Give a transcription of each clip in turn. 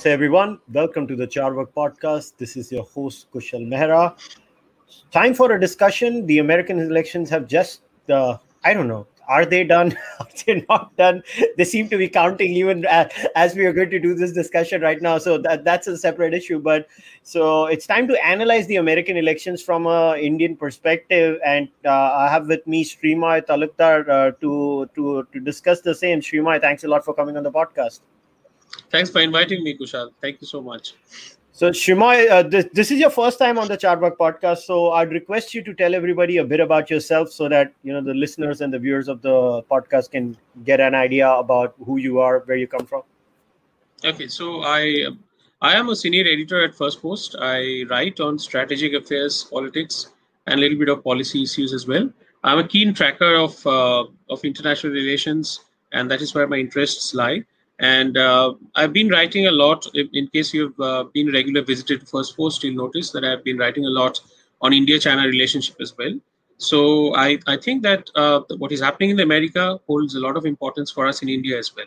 Namaste, everyone. Welcome to the Carvaka podcast. This is your host, Kushal Mehra. Time for a discussion. The American elections have just, uh, I don't know, are they done? are they not done? They seem to be counting even as we are going to do this discussion right now. So that, that's a separate issue. But so it's time to analyze the American elections from a Indian perspective. And uh, I have with me Sreemoy Talukdar uh, to, to, to discuss the same. Sreemoy, thanks a lot for coming on the podcast. Thanks for inviting me, Kushal. Thank you so much. So, Sreemoy, uh, this, this is your first time on the Carvaka podcast. So, I'd request you to tell everybody a bit about yourself so that you know the listeners and the viewers of the podcast can get an idea about who you are, where you come from. Okay, so I I am a senior editor at Firstpost. I write on strategic affairs, politics, and a little bit of policy issues as well. I'm a keen tracker of uh, of international relations, and that is where my interests lie. And uh, I've been writing a lot. In, case you've uh, been regular visitor to Firstpost, you'll notice that I've been writing a lot on India-China relationship as well. So I, I think that uh, what is happening in America holds a lot of importance for us in India as well.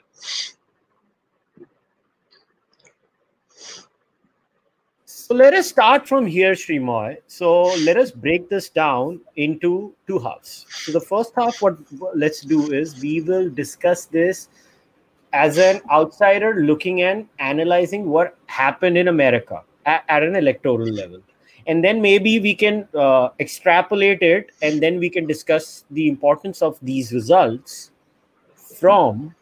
So let us start from here, Sreemoy. So let us break this down into two halves. So the first half, what let's do is we will discuss this as an outsider looking and analyzing what happened in America at, at an electoral level. And then maybe we can uh, extrapolate it and then we can discuss the importance of these results from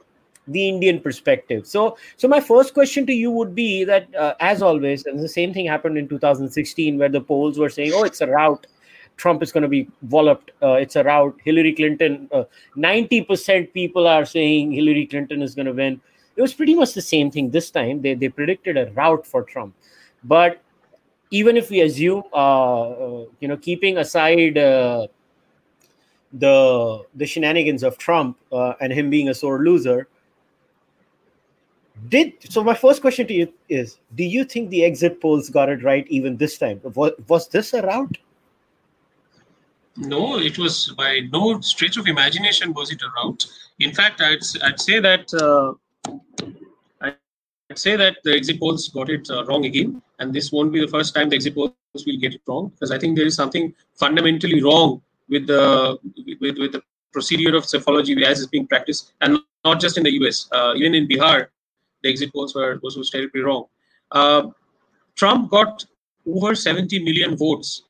the Indian perspective. So, so my first question to you would be that, uh, as always, and the same thing happened in 2016, where the polls were saying, "Oh, it's a rout. Trump is going to be walloped. Uh, it's a rout. Hillary Clinton, uh, 90% people are saying Hillary Clinton is going to win. It was pretty much the same thing this time. They, they predicted a rout for Trump. But even if we assume, uh, uh you know, keeping aside uh, the the shenanigans of Trump and him being a sore loser, did so? My first question to you is: Do you think the exit polls got it right even this time? Was, was this a rout? No, it was by no stretch of imagination was it a rout. In fact, I'd, I'd say that uh, I'd say that the exit polls got it uh, wrong again, and this won't be the first time the exit polls will get it wrong because I think there is something fundamentally wrong with the with, with the procedure of psephology as is being practiced, and not just in the U.S. Uh, even in Bihar, the exit polls were was, was terribly wrong. Uh, Trump got over 70 million votes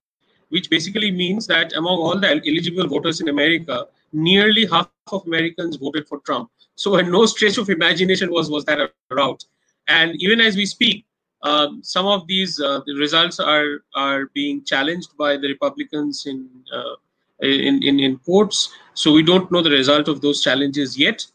which basically means that among all the eligible voters in America, nearly half of Americans voted for Trump. So, in no stretch of imagination was was that a rout. And even as we speak, uh, some of these uh, the results are are being challenged by the Republicans in, uh, in, in in courts. So we don't know the result of those challenges yet.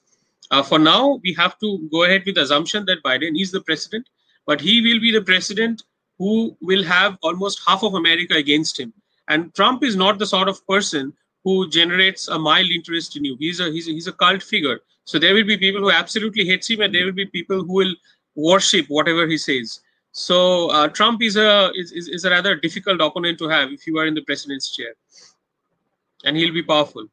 Uh, for now, we have to go ahead with the assumption that Biden is the president, but he will be the president who will have almost half of America against him. And Trump is not the sort of person who generates a mild interest in you. He's a he's a, he's a cult figure. So there will be people who absolutely hates him, and there will be people who will worship whatever he says. So uh, Trump is a is, is, is a rather difficult opponent to have if you are in the president's chair, and he'll be powerful.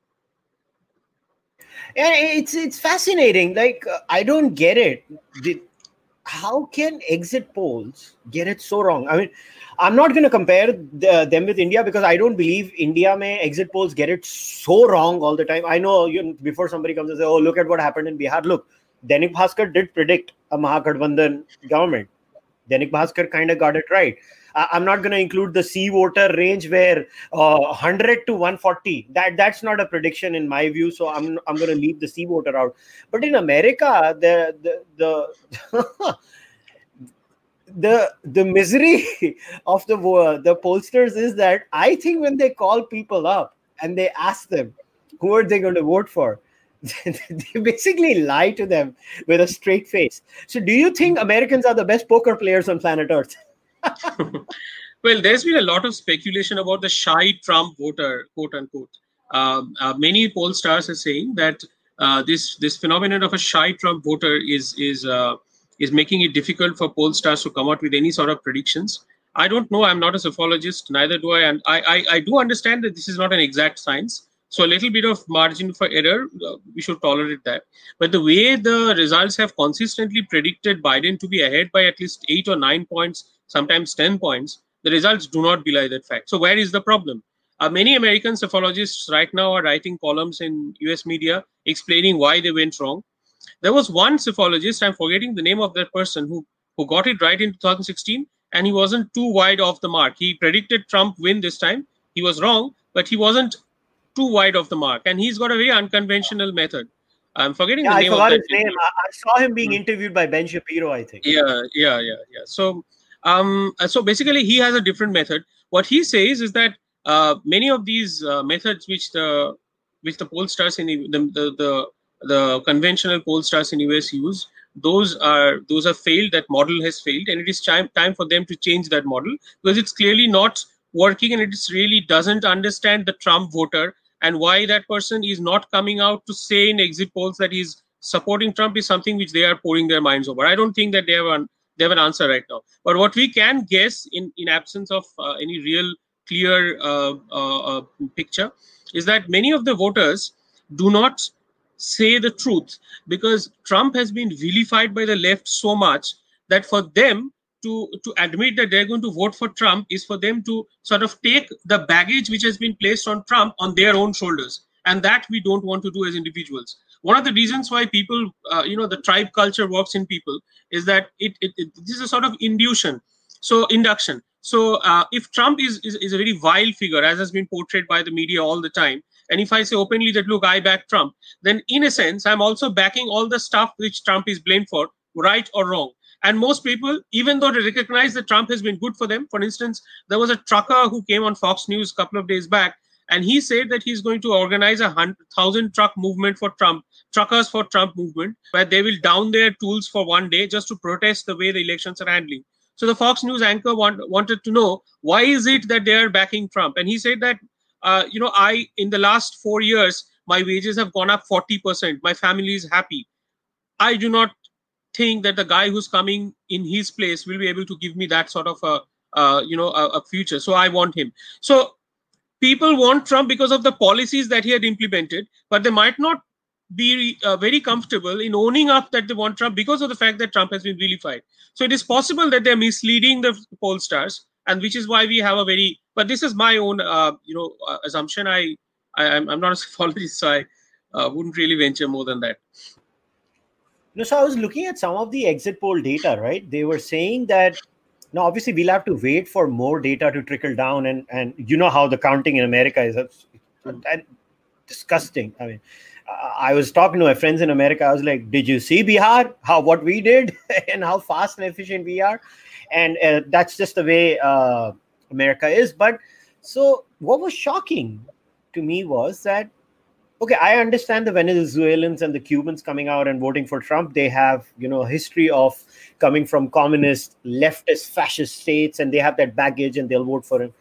And it's it's fascinating. Like uh, I don't get it. The, how can exit polls get it so wrong? I mean, I'm not going to compare the, them with India because I don't believe India may exit polls get it so wrong all the time. I know you, before somebody comes and say, "Oh, look at what happened in Bihar." Look, Dainik Bhaskar did predict a Mahagathbandhan government. Dainik Bhaskar kind of got it right. I'm not going to include the C voter range where uh, 100 to 140. That that's not a prediction in my view. So I'm I'm going to leave the C voter out. But in America, the the the the the misery of the the pollsters is that I think when they call people up and they ask them who are they going to vote for, they basically lie to them with a straight face. So, do you think Americans are the best poker players on planet Earth? Well, there's been a lot of speculation about the shy Trump voter, quote unquote. Uh, uh, many are saying that uh, this this phenomenon of a shy Trump voter is is uh, is making it difficult for pollsters to come out with any sort of predictions. I don't know. I'm not a psephologist. neither do I. And I, I, I do understand that this is not an exact science. So a little bit of margin for error, uh, we should tolerate that. But the way the results have consistently predicted Biden to be ahead by at least eight or nine points, sometimes 10 points, the results do not belie that fact. So where is the problem? Uh, many American psephologists right now are writing columns in US media explaining why they went wrong. There was one psephologist, I'm forgetting the name of that person, who, who got it right in 2016, and he wasn't too wide off the mark. He predicted Trump win this time. He was wrong, but he wasn't too wide of the mark, and he's got a very unconventional method. I'm forgetting yeah, the name I forgot of his name. I, I, saw him being hmm. interviewed by Ben Shapiro, I think. Yeah, yeah, yeah, yeah. So, um, uh, so basically, he has a different method. What he says is that uh, many of these uh, methods, which the which the pollsters in the, the the, the conventional pollsters in US use, those are those are failed. That model has failed, and it is time time for them to change that model because it's clearly not working, and it really doesn't understand the Trump voter and why that person is not coming out to say in exit polls that he's supporting Trump is something which they are pouring their minds over. I don't think that they have an they have an answer right now. But what we can guess in in absence of uh, any real clear uh, uh, uh, picture is that many of the voters do not say the truth because Trump has been vilified by the left so much that for them to to admit that they're going to vote for Trump is for them to sort of take the baggage which has been placed on Trump on their own shoulders, and that we don't want to do as individuals. One of the reasons why people, uh, you know, the tribe culture works in people is that it, it, it this is a sort of induction, so induction. So uh, if Trump is, is is a very vile figure, as has been portrayed by the media all the time, and if I say openly that look, I back Trump, then in a sense, I'm also backing all the stuff which Trump is blamed for, right or wrong. And most people, even though they recognize that Trump has been good for them, for instance, there was a trucker who came on Fox News a couple of days back, and he said that he's going to organize a thousand truck movement for Trump, truckers for Trump movement, where they will down their tools for one day just to protest the way the elections are handling. So the Fox News anchor want, wanted to know why is it that they are backing Trump, and he said that uh, you know I in the last four years my wages have gone up forty percent, my family is happy. I do not think that the guy who's coming in his place will be able to give me that sort of a uh, you know a, a, future. So i want him. So people want trump because of the policies that he had implemented but they might not be uh, very comfortable in owning up that they want trump because of the fact that trump has been vilified so it is possible that they're misleading the pollsters and which is why we have a very but this is my own uh, you know uh, assumption. I, I am not a psychologist so i uh, wouldn't really venture more than that no, so I was looking at some of the exit poll data, right? They were saying that now obviously we'll have to wait for more data to trickle down and and you know how the counting in America is and disgusting. I mean, I was talking to my friends in America. I was like, "Did you see Bihar? How what we did and how fast and efficient we are?" And uh, that's just the way uh, America is. But so what was shocking to me was that okay i understand the venezuelans and the cubans coming out and voting for trump. They have you know a history of coming from communist leftist fascist states and they have that baggage and they'll vote for him.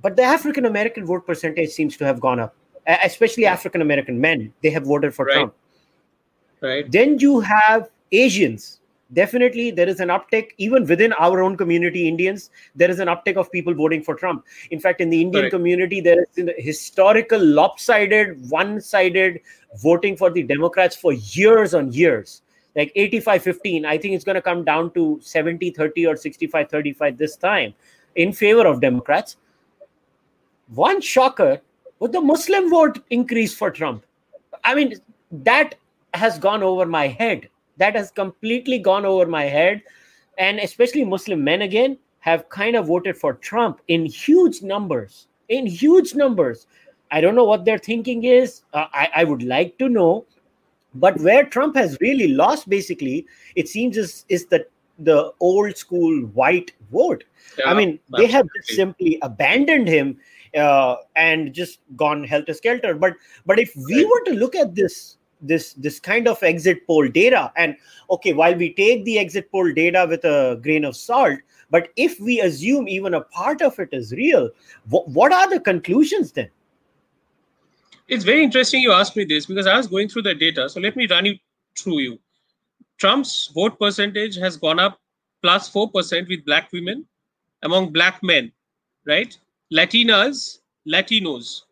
But the african american vote percentage seems to have gone up especially african american men. They have voted for right. trump. Right. Then you have asians definitely there is an uptick even within our own community indians there is an uptick of people voting for trump. In fact in the indian community there is a historical lopsided one-sided voting for the democrats for years on years. Like 85 15 i think it's going to come down to 70 30 or 65 35 this time in favor of democrats. One shocker was the muslim vote increase for trump? I mean that has gone over my head that has completely gone over my head. And especially muslim men again have kind of voted for trump in huge numbers in huge numbers. I don't know what their thinking is. Uh, I, I would like to know. But where trump has really lost basically it seems is is the the old school white vote. Yeah, i mean they have just simply abandoned him uh, and just gone helter skelter. But but if we were to look at this this this kind of exit poll data. And okay while we take the exit poll data with a grain of salt but if we assume even a part of it is real wh- what are the conclusions then? It's very interesting you asked me this because i was going through the data. So let me run you through you. Trump's vote percentage has gone up plus 4% with black women among black men right? Latinas latinos.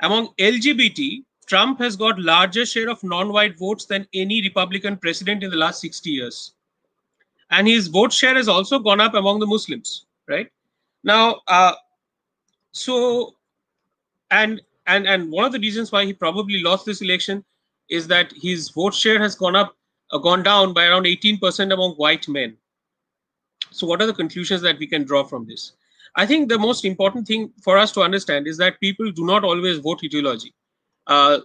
Among LGBT, Trump has got larger share of non-white votes than any Republican president in the last 60 years. And his vote share has also gone up among the Muslims, right? Now, uh, so, and and and one of the reasons why he probably lost this election is that his vote share has gone up, uh, gone down by around 18% among white men. So, what are the conclusions that we can draw from this? I think the most important thing for us to understand is that people do not always vote ideology. Uh,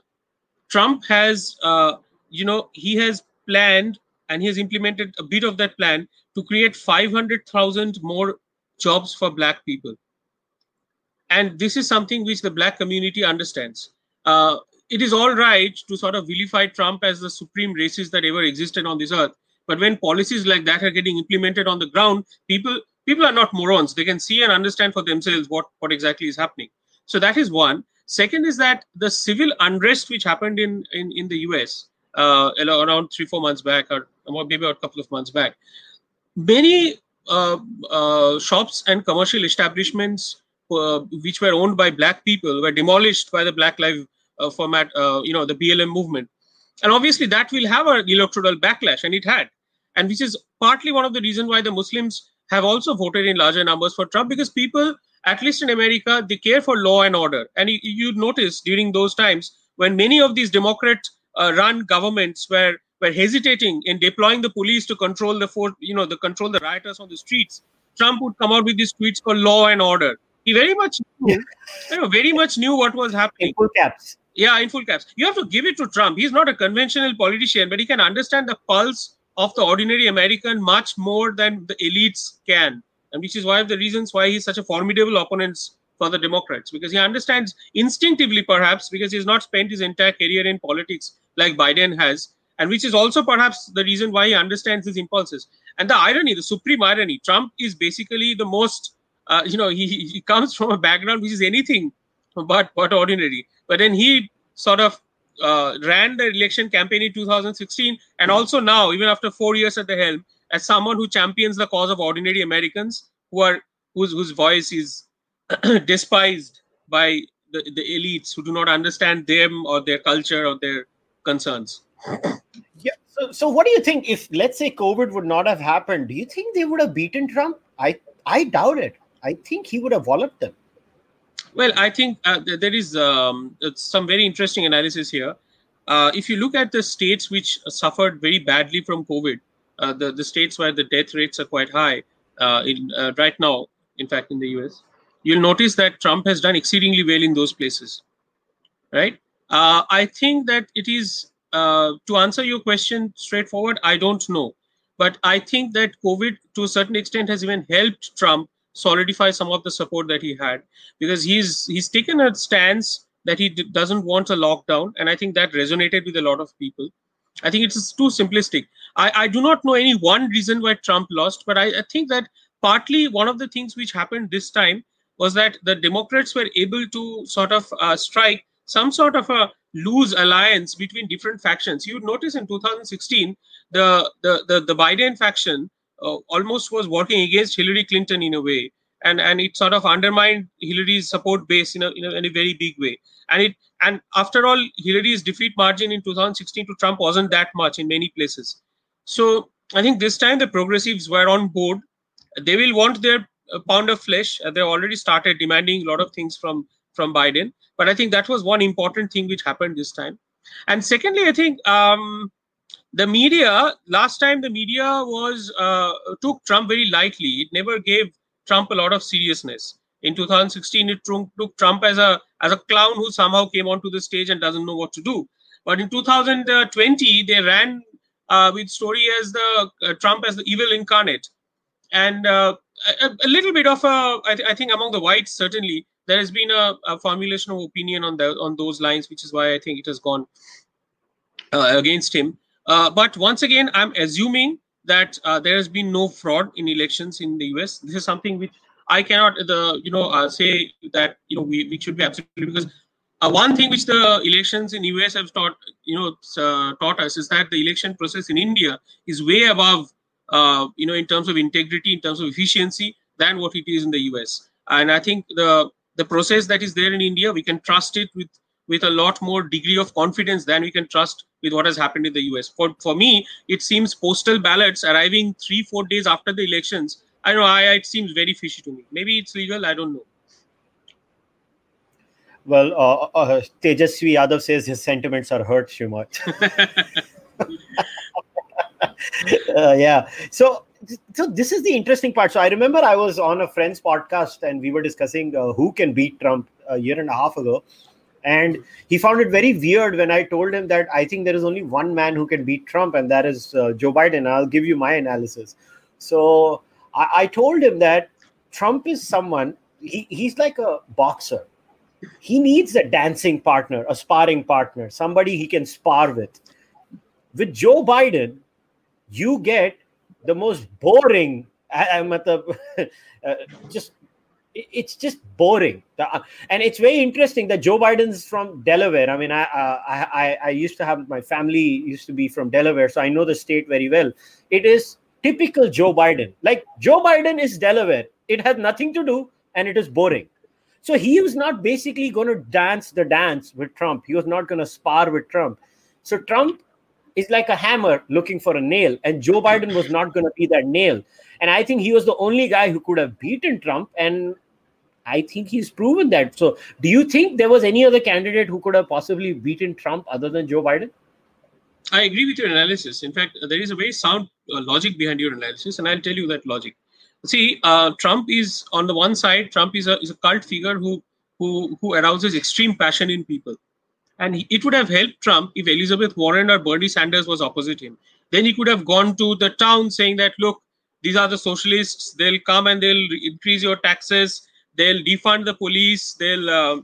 Trump has, uh, you know, he has planned and he has implemented a bit of that plan to create 500,000 more jobs for black people. And this is something which the black community understands. Uh, it is all right to sort of vilify Trump as the supreme racist that ever existed on this earth. But when policies like that are getting implemented on the ground, people people are not morons. They can see and understand for themselves what, what exactly is happening. So that is one. Second is that the civil unrest which happened in, in, in the US uh, around three, four months back, or maybe a couple of months back, many uh, uh, shops and commercial establishments uh, which were owned by black people were demolished by the Black Lives uh, format, uh, you know, the BLM movement. And obviously that will have an electoral backlash, and it had. And which is partly one of the reasons why the Muslims have also voted in larger numbers for Trump because people, at least in America, they care for law and order. And you, you notice during those times when many of these Democrat uh, run governments were were hesitating in deploying the police to control the for, you know the control the rioters on the streets trump would come out with these tweets called law and order. He very much knew, you know, very much knew what was happening. In full caps. Yeah in full caps. You have to give it to trump. He's not a conventional politician but he can understand the pulse of the ordinary American much more than the elites can. And which is one of the reasons why he's such a formidable opponent for the Democrats, because he understands instinctively, perhaps, because he's not spent his entire career in politics like Biden has, and which is also perhaps the reason why he understands his impulses. And the irony, the supreme irony, Trump is basically the most, uh, you know, he, he comes from a background which is anything but, but ordinary. But then he sort of uh, ran the election campaign in 2016 and also now even after four years at the helm as someone who champions the cause of ordinary americans who are whose, whose voice is despised by the, the elites who do not understand them or their culture or their concerns. Yeah so, so what do you think if let's say covid would not have happened do you think they would have beaten trump? I i doubt it. I think he would have walloped them. Well, I think uh, there is um, some very interesting analysis here. Uh, if you look at the states which suffered very badly from COVID, the, the states where the death rates are quite high uh, in, uh, right now, in fact, in the US, you'll notice that Trump has done exceedingly well in those places. Right? Uh, I think that it is, to answer your question straightforward, I don't know. But I think that COVID, to a certain extent, has even helped Trump solidify some of the support that he had because he's he's taken a stance that he d- doesn't want a lockdown and i think that resonated with a lot of people i think it's too simplistic. I, I do not know any one reason why trump lost but I, I think that partly one of the things which happened this time was that the democrats were able to sort of uh, strike some sort of a loose alliance between different factions. You notice in 2016 the the the, the biden faction uh, almost was working against Hillary Clinton in a way, and and it sort of undermined Hillary's support base in a, in a, in a very big way. And it and after all, Hillary's defeat margin in 2016 to Trump wasn't that much in many places. So I think this time the progressives were on board. They will want their uh, pound of flesh. Uh, they already started demanding a lot of things from from Biden. But I think that was one important thing which happened this time. And secondly, I think um, the media last time the media was uh, took Trump very lightly. It never gave Trump a lot of seriousness. In 2016, it took Trump as a as a clown who somehow came onto the stage and doesn't know what to do. But in 2020, they ran uh, with story as the uh, Trump as the evil incarnate, and uh, a, a, little bit of a I, th- I think among the whites certainly there has been a, a, formulation of opinion on the on those lines, which is why I think it has gone uh, against him. Uh, but once again, I'm assuming that uh, there has been no fraud in elections in the US. This is something which I cannot, the you know, uh, say that you know we, we should be absolutely because uh, one thing which the elections in US have taught you know uh, taught us is that the election process in India is way above uh, you know in terms of integrity, in terms of efficiency than what it is in the US. And I think the the process that is there in India, we can trust it with with a lot more degree of confidence than we can trust with what has happened in the US. For for me, it seems postal ballots arriving three four days after the elections. I know. I, it seems very fishy to me. Maybe it's legal. I don't know. Well, uh, uh, Tejashwi Yadav says his sentiments are hurt, Shumat. uh, yeah. So, so this is the interesting part. So I remember I was on a friend's podcast and we were discussing uh, who can beat Trump a year and a half ago, and he found it very weird when I told him that I think there is only one man who can beat Trump, and that is uh, Joe Biden. I'll give you my analysis. So I, I told him that Trump is someone. He, he's like a boxer. He needs a dancing partner, a sparring partner, somebody he can spar with. With Joe Biden, you get the most boring I, I, uh, just it's just boring. Uh, and it's very interesting that joe biden's from delaware. I mean uh, I, I i used to have my family used to be from delaware so i know the state very well. It is typical joe biden. Like joe biden is delaware. It has nothing to do and it is boring. So he was not basically going to dance the dance with trump. He was not going to spar with trump. So trump is like a hammer looking for a nail, and Joe Biden was not going to be that nail. And I think he was the only guy who could have beaten Trump, and I think he's proven that. So, do you think there was any other candidate who could have possibly beaten Trump other than Joe Biden? I agree with your analysis. In fact, there is a very sound uh, logic behind your analysis, and I'll tell you that logic. See, uh, Trump is on the one side. Trump is a is a cult figure who who who arouses extreme passion in people. And it would have helped Trump if Elizabeth Warren or Bernie Sanders was opposite him. Then he could have gone to the town saying that, look, these are the socialists. They'll come and they'll increase your taxes. They'll defund the police. They'll, uh,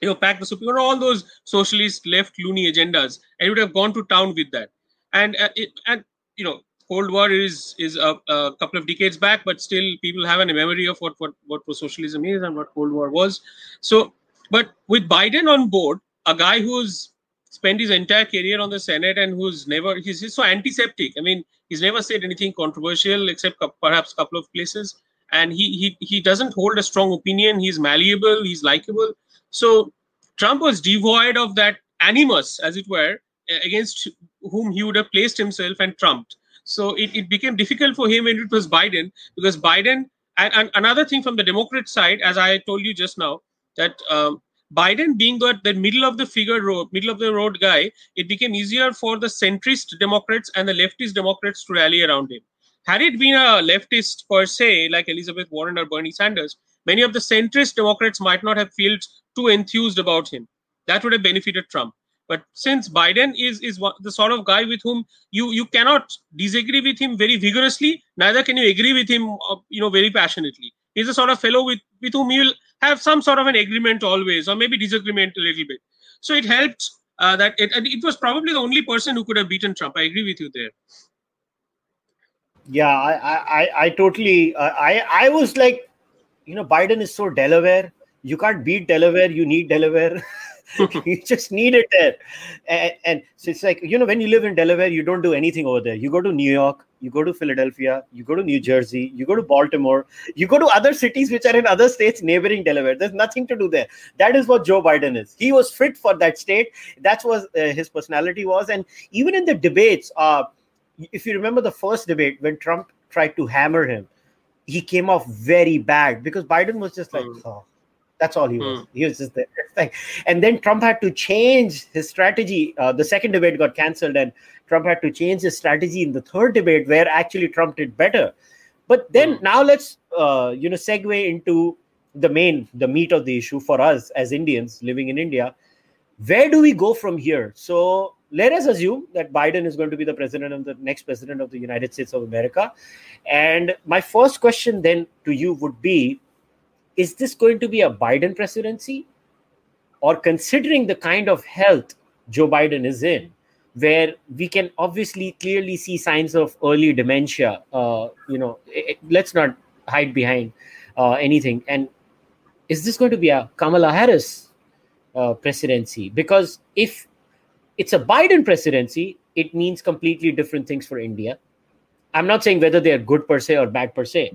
you know, pack the Supreme Court. All those socialist left loony agendas, and he would have gone to town with that. And uh, it, and you know, Cold War is is a, a, couple of decades back, but still people have a memory of what what what socialism is and what Cold War was. So, but with Biden on board, a guy who's spent his entire career on the Senate and who's never he's, he's so antiseptic. I mean, he's never said anything controversial except perhaps a couple of places. And he he he doesn't hold a strong opinion. He's malleable. He's likable. So Trump was devoid of that animus, as it were, against whom he would have placed himself and trumped. So it, it became difficult for him when it was Biden because Biden and, and another thing from the Democrat side, as I told you just now, that um, Biden being the, the middle of the figure road, middle of the road guy, it became easier for the centrist Democrats and the leftist Democrats to rally around him. Had it been a leftist per se, like Elizabeth Warren or Bernie Sanders, many of the centrist Democrats might not have felt too enthused about him. That would have benefited Trump. But since Biden is is the sort of guy with whom you you cannot disagree with him very vigorously, neither can you agree with him, uh, you know, very passionately. He's the sort of fellow with with whom you will have some sort of an agreement always, or maybe disagreement a little bit. So it helped uh, that it, it was probably the only person who could have beaten Trump. I agree with you there. Yeah, I, I, I totally, uh, I, I was like, you know, Biden is so Delaware. You can't beat Delaware. You need Delaware. you just need it there. And, and, so it's like, you know, when you live in Delaware, you don't do anything over there. You go to New York, you go to Philadelphia, you go to New Jersey, you go to Baltimore, you go to other cities which are in other states neighboring Delaware. There's nothing to do there. That is what Joe Biden is. He was fit for that state. That's what uh, his personality was. And even in the debates, uh, if you remember the first debate when Trump tried to hammer him, he came off very bad because Biden was just like, mm. oh, that's all he was. Mm. He was just there. And then Trump had to change his strategy. Uh, the second debate got cancelled, and Trump had to change his strategy in the third debate, where actually Trump did better. But then mm. now let's uh, you know segue into the main, the meat of the issue for us as Indians living in India. Where do we go from here? So let us assume that Biden is going to be the president of the next president of the United States of America. And my first question then to you would be is this going to be a Biden presidency? Or considering the kind of health Joe Biden is in, where we can obviously clearly see signs of early dementia, uh, you know, it, let's not hide behind uh, anything. And is this going to be a Kamala Harris uh, presidency? Because if it's a Biden presidency, it means completely different things for India. I'm not saying whether they are good per se or bad per se,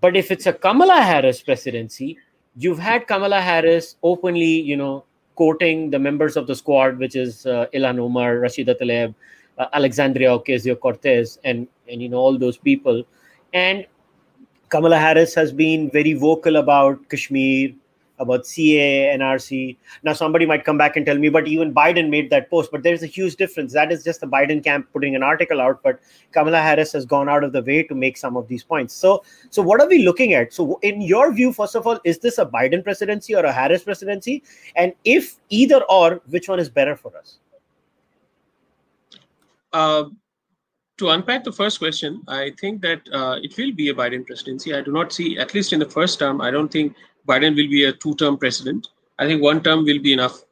but if it's a Kamala Harris presidency, you've had Kamala Harris openly, you know, quoting the members of the squad, which is uh, Ilhan Omar, Rashida Tlaib, uh, Alexandria Ocasio Cortez, and and you know all those people, and Kamala Harris has been very vocal about Kashmir, about CAA, and NRC. Now, somebody might come back and tell me, but even Biden made that post. But there's a huge difference. That is just the Biden camp putting an article out, but Kamala Harris has gone out of the way to make some of these points. So, so what are we looking at? So, in your view, first of all, is this a Biden presidency or a Harris presidency? And if either or, which one is better for us? Uh, to unpack the first question, I think that uh, it will be a Biden presidency. I do not see, at least in the first term, I don't think Biden will be a two term president. I think one term will be enough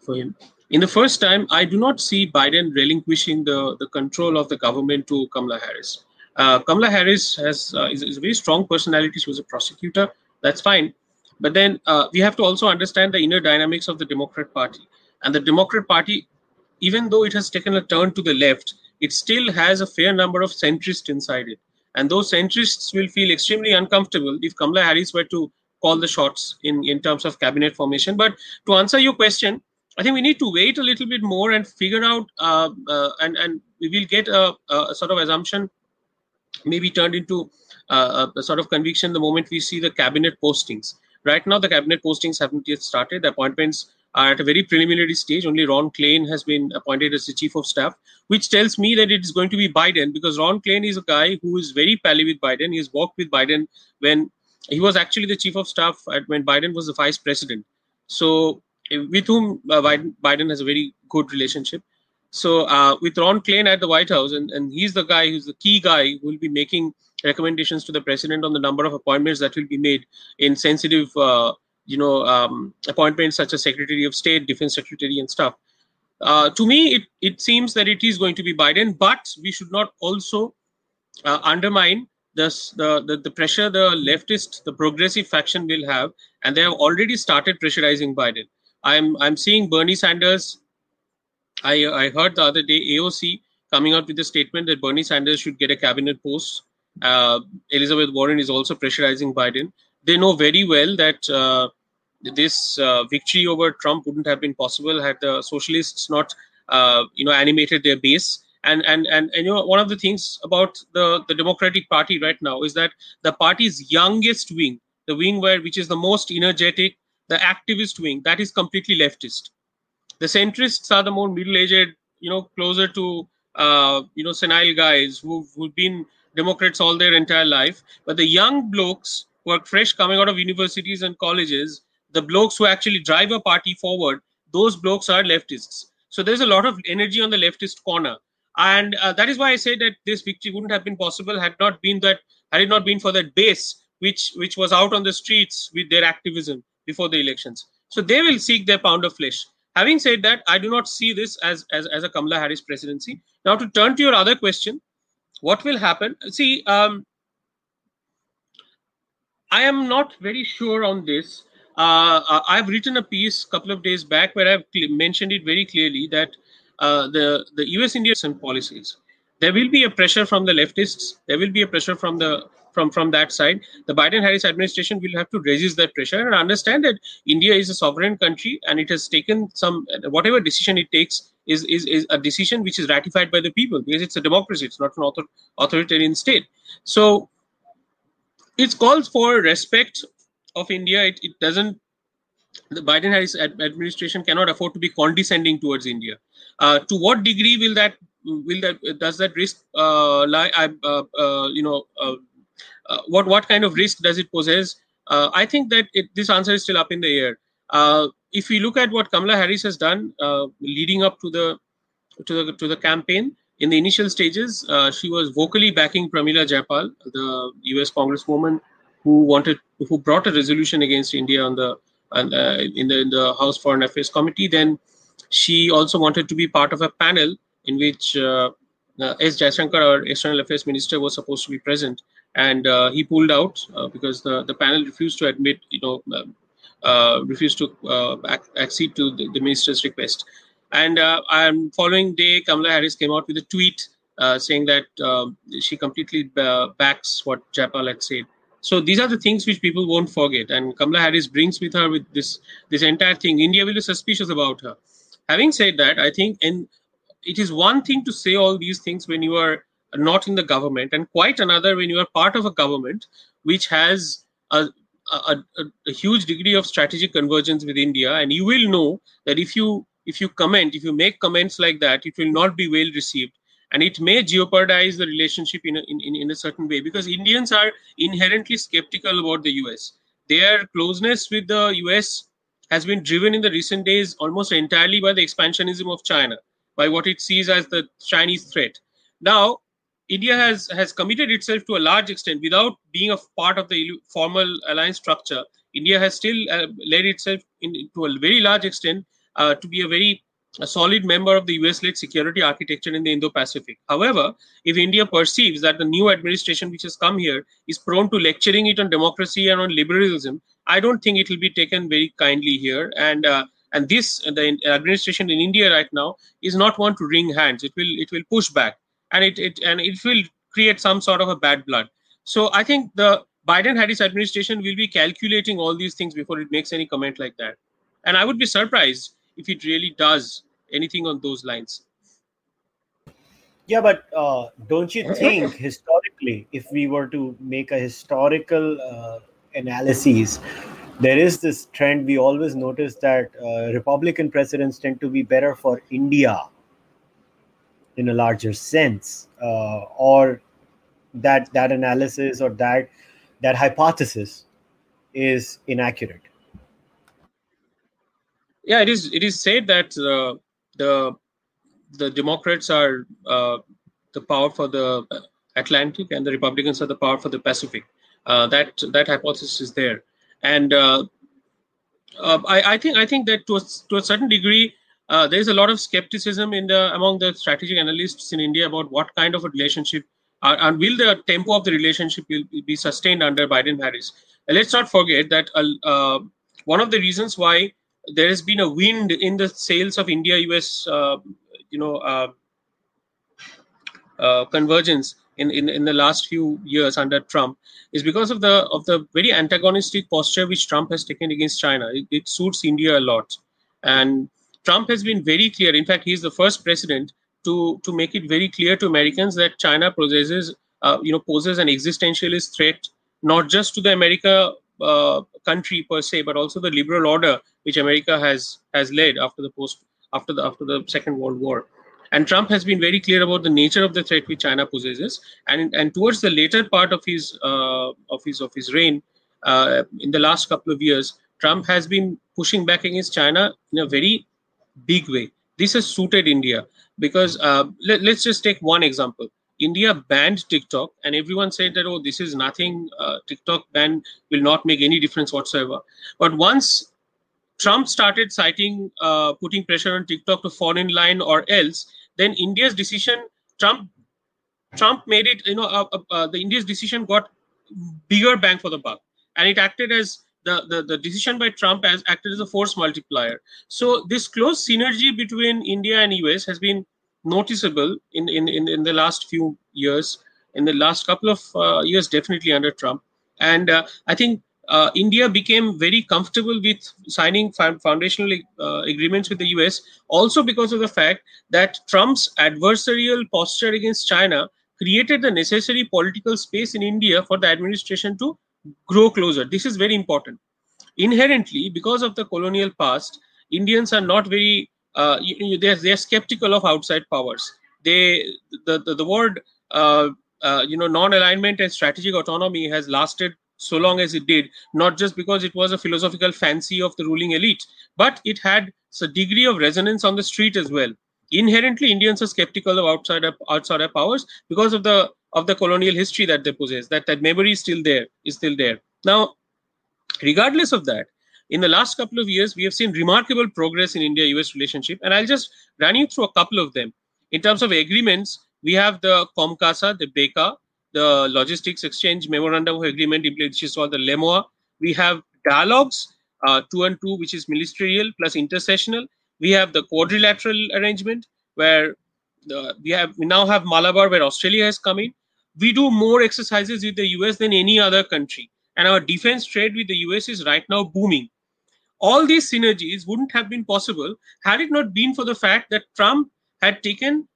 for him. In the first time, I do not see Biden relinquishing the, the control of the government to Kamala Harris. Uh, Kamala Harris has uh, is, is, a very strong personality. She was a prosecutor. That's fine. But then uh, we have to also understand the inner dynamics of the Democrat Party. And the Democrat Party, even though it has taken a turn to the left, it still has a fair number of centrists inside it. And those centrists will feel extremely uncomfortable if Kamala Harris were to call the shots in, in terms of cabinet formation. But to answer your question, I think we need to wait a little bit more and figure out, uh, uh, and and we will get a, a, sort of assumption, maybe turned into uh, a sort of conviction the moment we see the cabinet postings. Right now, the cabinet postings haven't yet started. The appointments are at a very preliminary stage. Only Ron Klain has been appointed as the chief of staff, which tells me that it is going to be Biden because Ron Klain is a guy who is very pally with Biden. He has worked with Biden when he was actually the chief of staff at, when Biden was the vice president. So with whom uh, Biden, Biden, has a very good relationship. So uh, with Ron Klain at the White House, and, and he's the guy who's the key guy who will be making recommendations to the president on the number of appointments that will be made in sensitive, uh, you know, um, appointments such as Secretary of State, Defense Secretary, and stuff. Uh, to me, it, it seems that it is going to be Biden, but we should not also uh, undermine this, the, the, the pressure the leftist, the progressive faction will have, and they have already started pressurizing Biden. I'm I'm seeing Bernie Sanders. I I heard the other day AOC coming out with a statement that Bernie Sanders should get a cabinet post. Uh, Elizabeth Warren is also pressurizing Biden. They know very well that uh, this uh, victory over Trump wouldn't have been possible had the socialists not, uh, you know, animated their base. And, and and and you know one of the things about the the Democratic Party right now is that the party's youngest wing, the wing where which is the most energetic, the activist wing that is completely leftist. The centrists are the more middle-aged you know closer to uh, you know senile guys who've, who've been democrats all their entire life. But the young blokes who are fresh coming out of universities and colleges the blokes who actually drive a party forward those blokes are leftists. So there's a lot of energy on the leftist corner and uh, that is why i say that this victory wouldn't have been possible had not been that had it not been for that base which which was out on the streets with their activism before the elections. So they will seek their pound of flesh. Having said that, I do not see this as, as, as a Kamala Harris presidency. Now, to turn to your other question, what will happen? See, um, I am not very sure on this. Uh, I've written a piece a couple of days back where I've mentioned it very clearly that uh, the the U.S. India policies there will be a pressure from the leftists. There will be a pressure from the from from that side the biden harris administration will have to resist that pressure and understand that india is a sovereign country and it has taken some whatever decision it takes is is, is a decision which is ratified by the people because it's a democracy it's not an author, authoritarian state so it calls for respect of india it, it doesn't the biden harris administration cannot afford to be condescending towards india uh, to what degree will that will that does that risk uh, lie uh, uh, you know uh, uh, what what kind of risk does it possess? Uh, I think that it, this answer is still up in the air. Uh, if we look at what Kamala Harris has done leading up to the to the to the campaign, in the initial stages, uh, she was vocally backing Pramila Jayapal, the U.S. Congresswoman who wanted, who brought a resolution against India on the uh, in the in the House Foreign Affairs Committee. Then she also wanted to be part of a panel in which uh, S. Jaishankar, our External Affairs Minister, was supposed to be present and uh, he pulled out uh, because the, the panel refused to admit, you know, um, uh, refused to uh, accede to the, the, minister's request. And um, following day, Kamala Harris came out with a tweet saying that um, she completely backs what Jayapal had said. So these are the things which people won't forget. And Kamala Harris brings with her with this this entire thing. India will be suspicious about her. Having said that, I think and it is one thing to say all these things when you are not in the government, and quite another when you are part of a government which has a a, a, a, huge degree of strategic convergence with India, and you will know that if you if you comment, if you make comments like that, it will not be well received, and it may jeopardize the relationship in a, in, in a certain way because Indians are inherently skeptical about the US. Their closeness with the US has been driven in the recent days almost entirely by the expansionism of China, by what it sees as the Chinese threat. Now, India has has committed itself to a large extent without being a part of the formal alliance structure. India has still uh, led itself in, to a very large extent uh, to be a very a solid member of the US-led security architecture in the Indo-Pacific. However, if India perceives that the new administration which has come here is prone to lecturing it on democracy and on liberalism, I don't think it will be taken very kindly here. And uh, and this the administration in India right now is not one to wring hands. It will it will push back and it, it and it will create some sort of a bad blood. So I think the Biden Harris administration will be calculating all these things before it makes any comment like that. And I would be surprised if it really does anything on those lines. Yeah, but uh, don't you think historically, if we were to make a historical uh, analysis, there is this trend we always notice that uh, Republican presidents tend to be better for India in a larger sense uh, or that that analysis or that that hypothesis is inaccurate yeah it is it is said that uh, the the democrats are uh, the power for the atlantic and the republicans are the power for the pacific uh, that that hypothesis is there and uh, uh, I, I think i think that to a, to a certain degree uh, there is a lot of skepticism in the among the strategic analysts in India about what kind of a relationship uh, and will the tempo of the relationship will be sustained under Biden Harris. Let's not forget that one of the reasons why there has been a wind in the sails of India US uh, you know convergence in, in, in the last few years under Trump is because of the of the very antagonistic posture which Trump has taken against China. It, it suits India a lot, and Trump has been very clear. In fact, he's the first president to to make it very clear to Americans that China possesses, uh, you know, poses an existentialist threat not just to the America uh, country per se, but also the liberal order which America has has led after the post after the after the Second World War. And Trump has been very clear about the nature of the threat which China possesses. And and towards the later part of his uh, of his of his reign, uh, in the last couple of years, Trump has been pushing back against China in a very big way. This has suited India because uh, let, us just take one example. India banned TikTok, and everyone said that, oh, this is nothing. Uh, TikTok ban will not make any difference whatsoever. But once Trump started citing, uh, putting pressure on TikTok to fall in line or else, then India's decision, Trump, Trump made it, you know, uh, uh, uh, the India's decision got bigger bang for the buck, and it acted as the, the, the decision by Trump has acted as a force multiplier. So this close synergy between India and US has been noticeable in, in, in, in the last few years, in the last couple of uh, years, definitely under Trump. And uh, I think uh, India became very comfortable with signing foundational uh, agreements with the US, also because of the fact that Trump's adversarial posture against China created the necessary political space in India for the administration to grow closer. This is very important. Inherently, because of the colonial past, Indians are not very uh, you, you, they're, they're skeptical of outside powers. They the the, the word uh, uh, you know non-alignment and strategic autonomy has lasted so long as it did, not just because it was a philosophical fancy of the ruling elite, but it had a degree of resonance on the street as well. Inherently, Indians are skeptical of outside outsider powers because of the of the colonial history that they possess that that memory is still there is still there now regardless of that in the last couple of years we have seen remarkable progress in india us relationship and i'll just run you through a couple of them in terms of agreements we have the comcasa the beca the logistics exchange memorandum of agreement which is called the lemoa we have dialogues uh, two and two which is ministerial plus intersessional we have the quadrilateral arrangement where uh, we have we now have malabar where australia has come in we do more exercises with the US than any other country. And our defense trade with the US is right now booming. All these synergies wouldn't have been possible had it not been for the fact that Trump had taken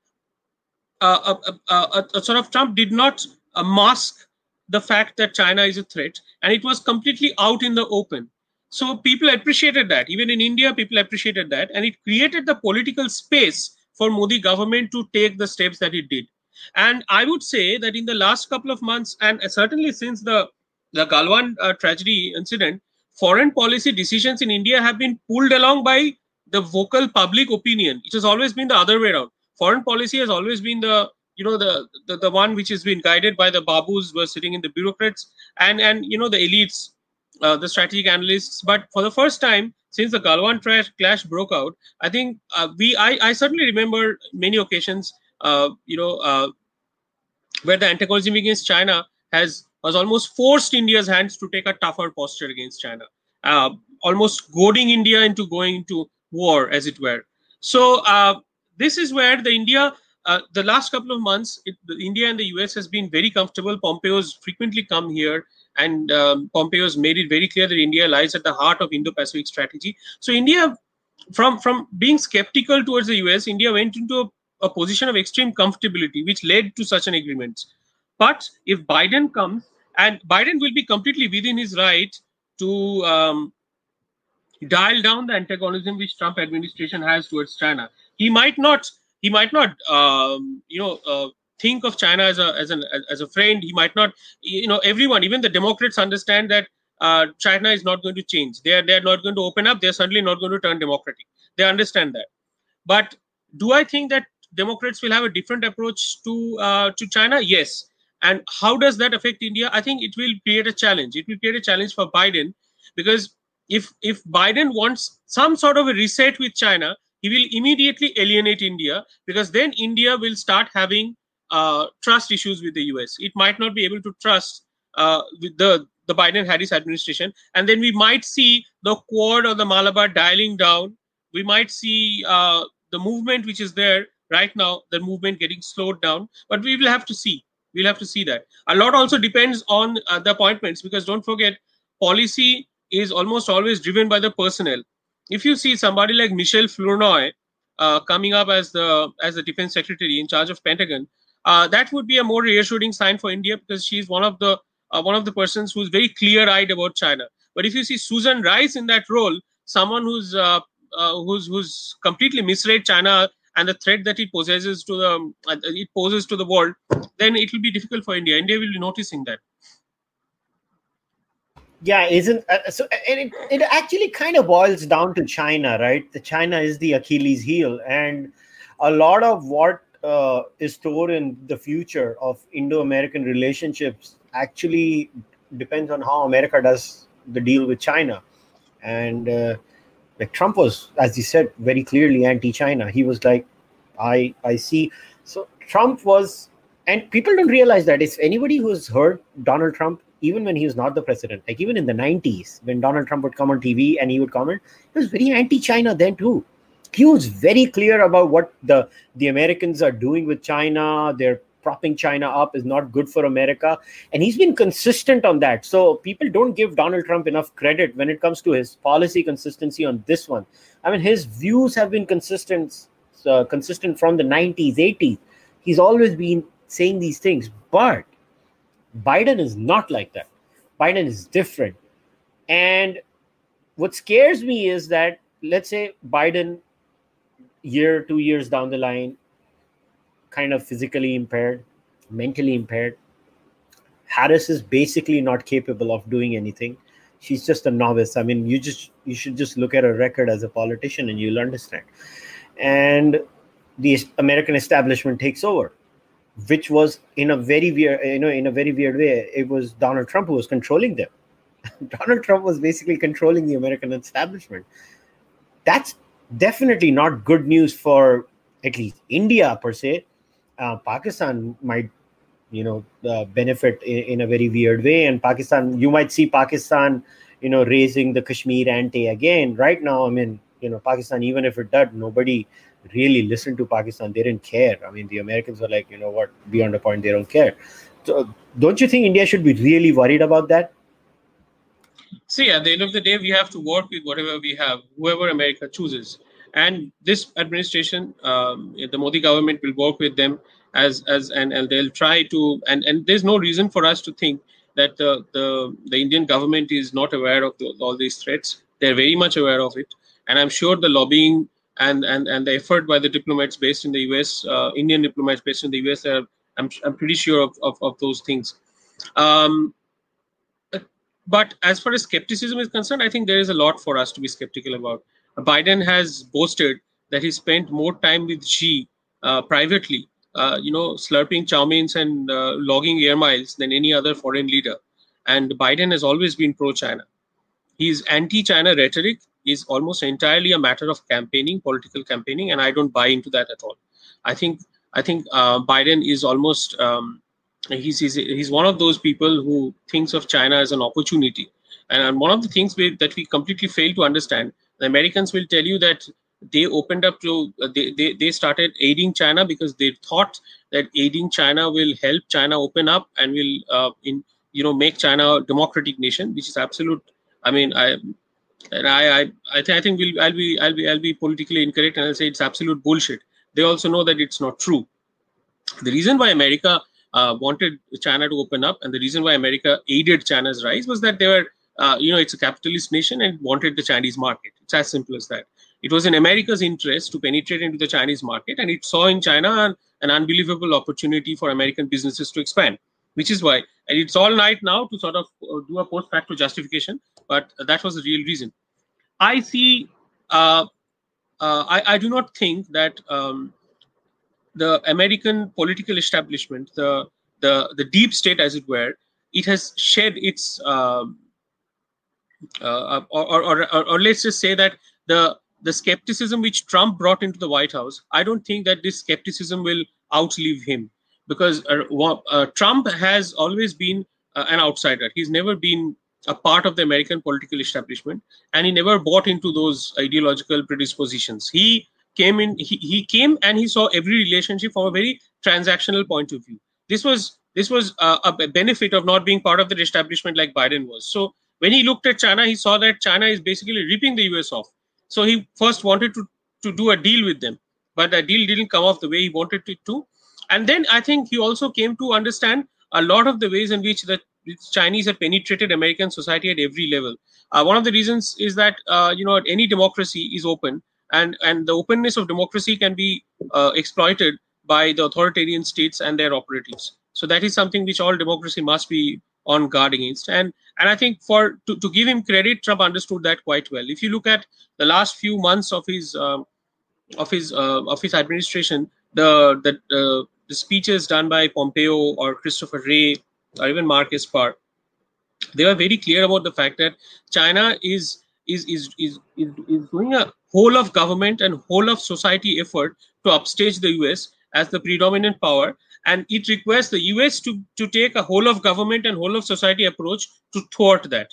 uh, a, a, a, sort of Trump did not uh, mask the fact that China is a threat, and it was completely out in the open. So people appreciated that. Even in India, people appreciated that, and it created the political space for Modi government to take the steps that it did. And I would say that in the last couple of months, and certainly since the the Galwan uh, tragedy incident, foreign policy decisions in India have been pulled along by the vocal public opinion. It has always been the other way around. Foreign policy has always been the you know the, the the one which has been guided by the babus who are sitting in the bureaucrats and and you know the elites uh, the strategic analysts but for the first time since the galwan trash clash broke out i think uh, we I, I certainly remember many occasions uh, you know uh, where the antagonism against china has was almost forced india's hands to take a tougher posture against china uh, almost goading india into going into war as it were so uh, this is where the india uh, the last couple of months, it, India and the US has been very comfortable. Pompeo's frequently come here, and um, Pompeo's made it very clear that India lies at the heart of Indo-Pacific strategy. So India, from from being skeptical towards the US, India went into a, a position of extreme comfortability, which led to such an agreement. But if Biden comes, and Biden will be completely within his right to um, dial down the antagonism which Trump administration has towards China. He might not he might not um, you know uh, think of china as a as an as a friend. He might not you know everyone even the democrats understand that uh, china is not going to change. They are they are not going to open up. They're certainly not going to turn democratic. They understand that. But do i think that democrats will have a different approach to uh, to china? Yes and how does that affect india i think it will create a challenge it will create a challenge for biden because if if biden wants some sort of a reset with china he will immediately alienate India because then India will start having uh, trust issues with the US. It might not be able to trust uh, with the the Biden Harris administration, and then we might see the Quad or the Malabar dialing down. We might see uh, the movement which is there right now, the movement getting slowed down. But we will have to see. We'll have to see that. A lot also depends on uh, the appointments because don't forget, policy is almost always driven by the personnel if you see somebody like Michelle Flournoy uh, coming up as the as the defense secretary in charge of Pentagon, uh, that would be a more reassuring sign for India because she's one of the uh, one of the persons who's very clear-eyed about China. But if you see Susan Rice in that role, someone who's uh, uh, who's who's completely misread China and the threat that it possesses to the uh, it poses to the world, then it will be difficult for India. India will be noticing that. Yeah isn't uh, so and it, it actually kind of boils down to china right? The china is the achilles heel and a lot of what uh, is stored in the future of indo-american relationships actually depends on how america does the deal with china. And uh, like trump was as he said very clearly anti-china he was like i i see so trump was and people don't realize that if anybody who's heard donald trump even when he was not the president, like even in the 90s, when Donald Trump would come on TV and he would comment, he was very anti China then too. He was very clear about what the, the Americans are doing with China. They're propping China up is not good for America. And he's been consistent on that. So people don't give Donald Trump enough credit when it comes to his policy consistency on this one. I mean, his views have been consistent, uh, consistent from the 90s, 80s. He's always been saying these things. But Biden is not like that. Biden is different. And what scares me is that, let's say, Biden, year, two years down the line, kind of physically impaired, mentally impaired. Harris is basically not capable of doing anything. She's just a novice. I mean, you just you should just look at her record as a politician and you'll understand. And the American establishment takes over which was in a very weird, uh, you know, in a very weird way, it was Donald Trump who was controlling them. Donald Trump was basically controlling the American establishment. That's definitely not good news for at least India per se. Uh, Pakistan might, you know, uh, benefit in, in, a very weird way, and Pakistan, you might see Pakistan, you know, raising the Kashmir ante again. Right now, I mean, you know, Pakistan, even if it does, nobody really listened to Pakistan. They didn't care. I mean, the Americans were like, you know what, beyond a point, they don't care. So, don't you think India should be really worried about that? See, at the end of the day, we have to work with whatever we have, whoever America chooses. And this administration, um, the Modi government will work with them as as and, and they'll try to and and there's no reason for us to think that the the, the Indian government is not aware of the, all these threats. They're very much aware of it, and I'm sure the lobbying and and and the effort by the diplomats based in the US, uh, Indian diplomats based in the US, are, I'm I'm pretty sure of of, of those things. Um, but as far as skepticism is concerned, I think there is a lot for us to be skeptical about. Biden has boasted that he spent more time with Xi uh, privately, uh, you know, slurping chow meins and uh, logging air miles than any other foreign leader. And Biden has always been pro-China. His anti-China rhetoric is almost entirely a matter of campaigning, political campaigning, and I don't buy into that at all. I think I think uh, Biden is almost um, he's, he's he's one of those people who thinks of China as an opportunity. And one of the things we, that we completely fail to understand, the Americans will tell you that they opened up to uh, they, they they started aiding China because they thought that aiding China will help China open up and will uh, in you know make China a democratic nation, which is absolute. I mean, I and I I I, th- I think we'll I'll be I'll be I'll be politically incorrect and I'll say it's absolute bullshit. They also know that it's not true. The reason why America uh, wanted China to open up, and the reason why America aided China's rise was that they were, uh, you know, it's a capitalist nation and wanted the Chinese market. It's as simple as that. It was in America's interest to penetrate into the Chinese market, and it saw in China an, an unbelievable opportunity for American businesses to expand. Which is why, and it's all night now to sort of uh, do a post facto justification, but that was the real reason. I see. Uh, uh, I, I, do not think that um, the American political establishment, the the the deep state, as it were, it has shed its um, uh, or, or, or, or, let's just say that the the skepticism which Trump brought into the White House, I don't think that this skepticism will outlive him because uh, uh, Trump has always been uh, an outsider. He's never been a part of the American political establishment, and he never bought into those ideological predispositions. He came in he, he came and he saw every relationship from a very transactional point of view this was this was uh, a benefit of not being part of the establishment like biden was so when he looked at china he saw that china is basically ripping the us off. So he first wanted to to do a deal with them but the deal didn't come off the way he wanted it to. And then i think he also came to understand a lot of the ways in which the Chinese have penetrated American society at every level. Uh, one of the reasons is that uh, you know any democracy is open, and and the openness of democracy can be uh, exploited by the authoritarian states and their operatives. So that is something which all democracy must be on guard against and and i think for to, to give him credit trump understood that quite well if you look at the last few months of his uh, of his uh, of his administration the the uh, the speeches done by pompeo or christopher wray or even mark esper they were very clear about the fact that china is is is is, is, is doing a whole of government and whole of society effort to upstage the US as the predominant power. And it requires the US to, to take a whole of government and whole of society approach to thwart that.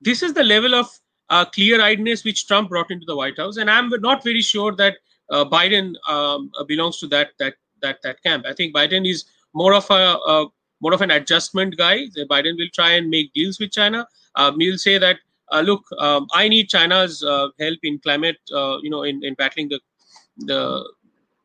This is the level of uh, clear eyedness which Trump brought into the White House. And I'm not very sure that uh, Biden um, belongs to that, that, that, that camp. I think Biden is more of a, a more of an adjustment guy. Biden will try and make deals with China. Uh, he'll say that uh, look, um, I need China's uh, help in climate, uh, you know, in, in battling the the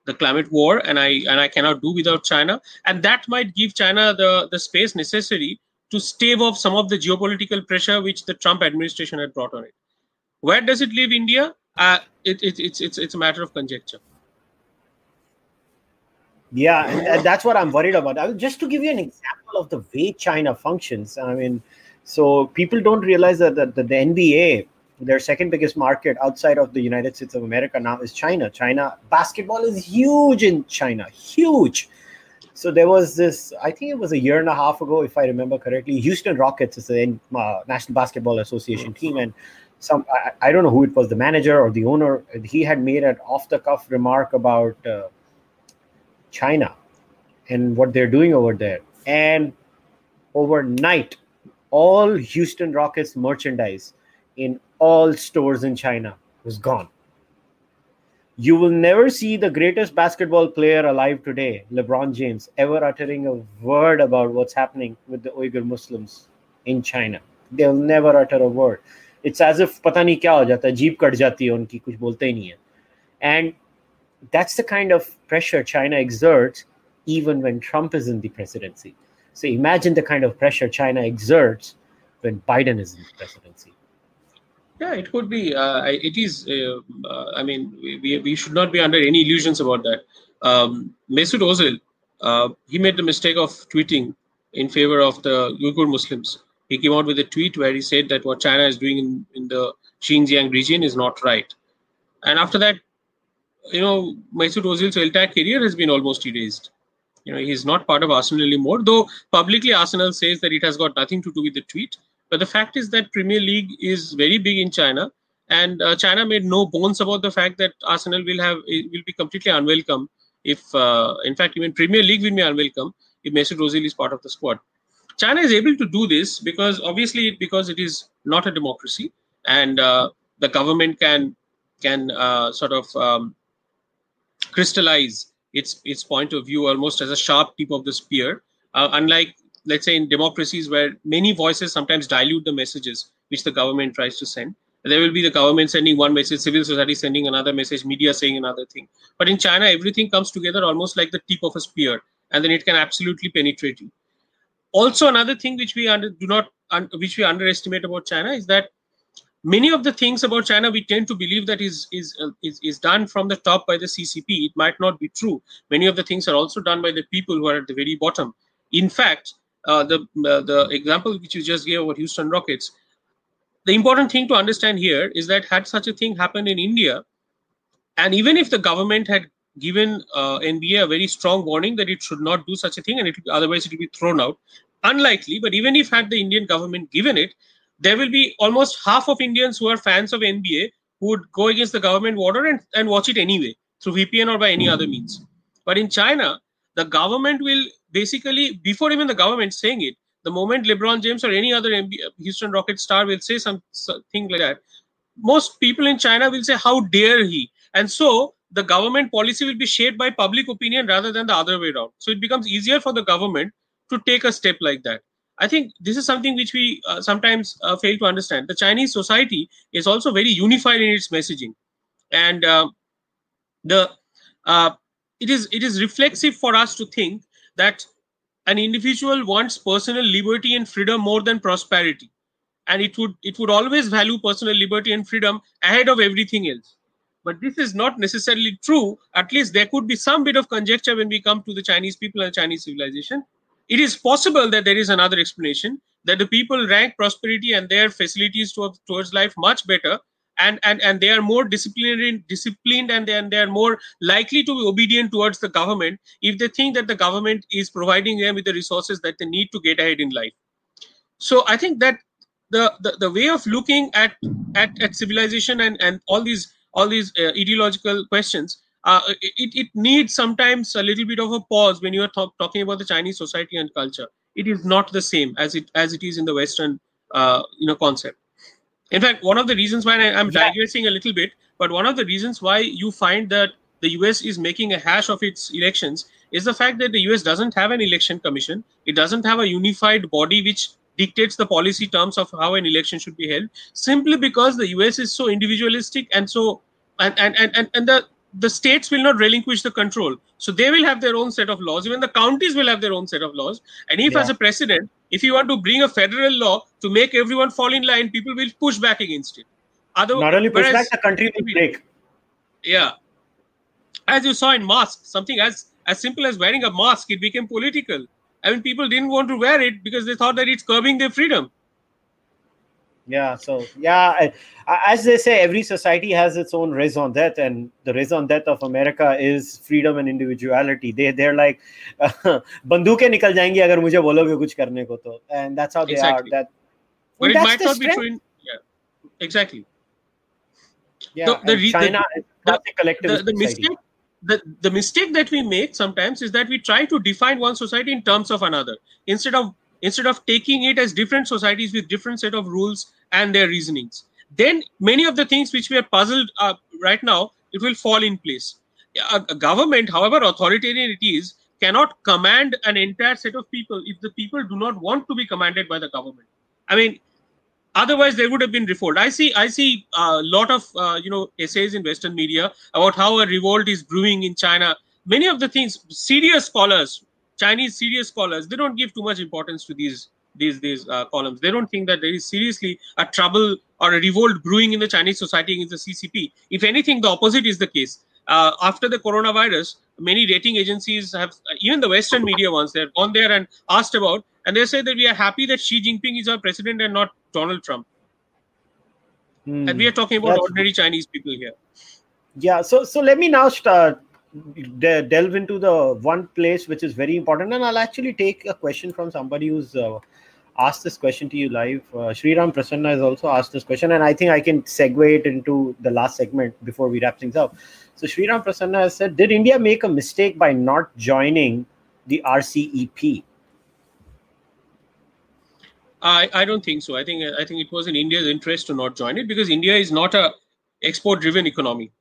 the climate war, and I and I cannot do without China, and that might give China the the space necessary to stave off some of the geopolitical pressure which the Trump administration had brought on it. Where does it leave India? Uh, it, it, it's it's it's a matter of conjecture. Yeah, and that's what I'm worried about. I, Just to give you an example of the way China functions, I mean, so people don't realize that the, the, the NBA, their second biggest market outside of the United States of America now is China. China basketball is huge in China, huge. So there was this, I think it was a year and a half ago, if I remember correctly. Houston Rockets is the uh, National Basketball Association team, and some I, I, don't know who it was, the manager or the owner. He had made an off-the-cuff remark about uh, China and what they're doing over there, and overnight all Houston Rockets merchandise in all stores in China was gone. you will never see the greatest basketball player alive today, LeBron James, ever uttering a word about what's happening with the Uyghur Muslims in China. They'll never utter a word. It's as if pata nahi kya ho jata, jeep kat jati unki, kuch bolte nahi hai. And that's the kind of pressure China exerts even when Trump is in the presidency. So imagine the kind of pressure China exerts when Biden is in the presidency. Yeah, it could be. Uh, it is. Uh, uh, I mean, we, we should not be under any illusions about that. Um, Mesut Ozil, uh, he made the mistake of tweeting in favor of the Uyghur Muslims. He came out with a tweet where he said that what China is doing in, in the Xinjiang region is not right. And after that, you know, Mesut Ozil's entire career has been almost erased. You know, he's not part of Arsenal anymore, though publicly Arsenal says that it has got nothing to do with the tweet. But the fact is that Premier League is very big in China, and uh, China made no bones about the fact that Arsenal will have will be completely unwelcome if, uh, in fact, even Premier League will be unwelcome if Mesut Ozil is part of the squad. China is able to do this because obviously because it is not a democracy, and uh, the government can can uh, sort of um, crystallize its its point of view almost as a sharp tip of the spear. Uh, unlike let's say in democracies where many voices sometimes dilute the messages which the government tries to send. There will be the government sending one message civil society sending another message media saying another thing. But in china everything comes together almost like the tip of a spear and then it can absolutely penetrate you. Also another thing which we under, do not un, which we underestimate about china is that many of the things about china we tend to believe that is is, uh, is is done from the top by the ccp it might not be true. Many of the things are also done by the people who are at the very bottom. In fact uh, the uh, the example which you just gave about Houston Rockets, the important thing to understand here is that had such a thing happened in India, and even if the government had given uh, NBA a very strong warning that it should not do such a thing, and it otherwise it will be thrown out, unlikely. But even if had the Indian government given it, there will be almost half of Indians who are fans of NBA who would go against the government order and, and watch it anyway through VPN or by any other means. But in China, the government will basically before even the government saying it the moment lebron james or any other houston rocket star will say some, something like that most people in china will say how dare he? And so the government policy will be shaped by public opinion rather than the other way around. So it becomes easier for the government to take a step like that. I think this is something which we uh, sometimes uh, fail to understand. The chinese society is also very unified in its messaging. And uh, the it is it is reflexive for us to think that an individual wants personal liberty and freedom more than prosperity. And it would it would always value personal liberty and freedom ahead of everything else. But this is not necessarily true. At least there could be some bit of conjecture when we come to the chinese people and chinese civilization. It is possible that there is another explanation that the people rank prosperity and their facilities towards, towards life much better and and and they are more disciplined disciplined and then they are more likely to be obedient towards the government if they think that the government is providing them with the resources that they need to get ahead in life. So i think that the the, the way of looking at, at at civilization and and all these all these uh, ideological questions uh, it, it needs sometimes a little bit of a pause when you are talk, talking about the chinese society and culture. It is not the same as it as it is in the western uh, you know concept in fact, one of the reasons why I, am yeah. digressing a little bit, but one of the reasons why you find that the US is making a hash of its elections is the fact that the US doesn't have an election commission. It doesn't have a unified body which dictates the policy terms of how an election should be held, simply because the US is so individualistic and so and and and, and, and the the states will not relinquish the control. So they will have their own set of laws. Even the counties will have their own set of laws. And if, yeah. as a president, if you want to bring a federal law to make everyone fall in line, people will push back against it. Other, not only push whereas, back, the country will break. Yeah. As you saw in masks, something as as simple as wearing a mask, it became political. I mean, people didn't want to wear it because they thought that it's curbing their freedom yeah so yeah as they say every society has its own raison d'etre and the raison d'etre of america is freedom and individuality. They they're like banduke nikal jayenge agar mujhe bologe kuch karne ko to and that's how they exactly. are that but it might not be true in, yeah exactly. Yeah the, the, China the, collective the, the mistake the, the mistake that we make sometimes is that we try to define one society in terms of another. Instead of instead of taking it as different societies with different set of rules and their reasonings then many of the things which we are puzzled uh, right now it will fall in place. A, a government, however authoritarian it is, cannot command an entire set of people if the people do not want to be commanded by the government. I mean, otherwise there would have been revolt. I see, I see a lot of uh, you know essays in Western media about how a revolt is brewing in China. Many of the things, serious scholars, Chinese serious scholars, they don't give too much importance to these these these uh, columns. They don't think that there is seriously a trouble or a revolt brewing in the Chinese society against the CCP. If anything, the opposite is the case. Uh, after the coronavirus, many rating agencies have, even the Western media ones, they've gone there and asked about, and they say that we are happy that Xi Jinping is our president and not Donald Trump. Hmm. And we are talking about ordinary Chinese people here. Yeah. So so let me now start de- delve into the one place which is very important, and I'll actually take a question from somebody who's. Uh, asked this question to you live. Uh, Sriram Prasanna has also asked this question, and I think I can segue it into the last segment before we wrap things up. So Sriram Prasanna has said, "Did India make a mistake by not joining the RCEP?" I, I don't think so. I think I think it was in India's interest to not join it because India is not a export-driven economy,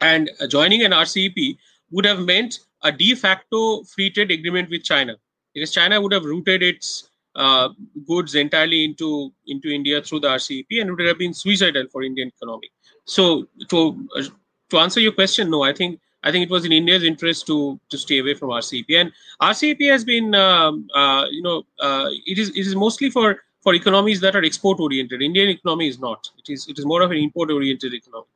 and joining an RCEP would have meant a de facto free trade agreement with China because China would have routed its uh, goods entirely into into India through the RCEP, and it would have been suicidal for Indian economy. So to uh, to answer your question, no, I think I think it was in India's interest to to stay away from RCEP, and RCEP has been um, uh, you know uh, it is it is mostly for for economies that are export oriented. Indian economy is not. It is it is more of an import oriented economy.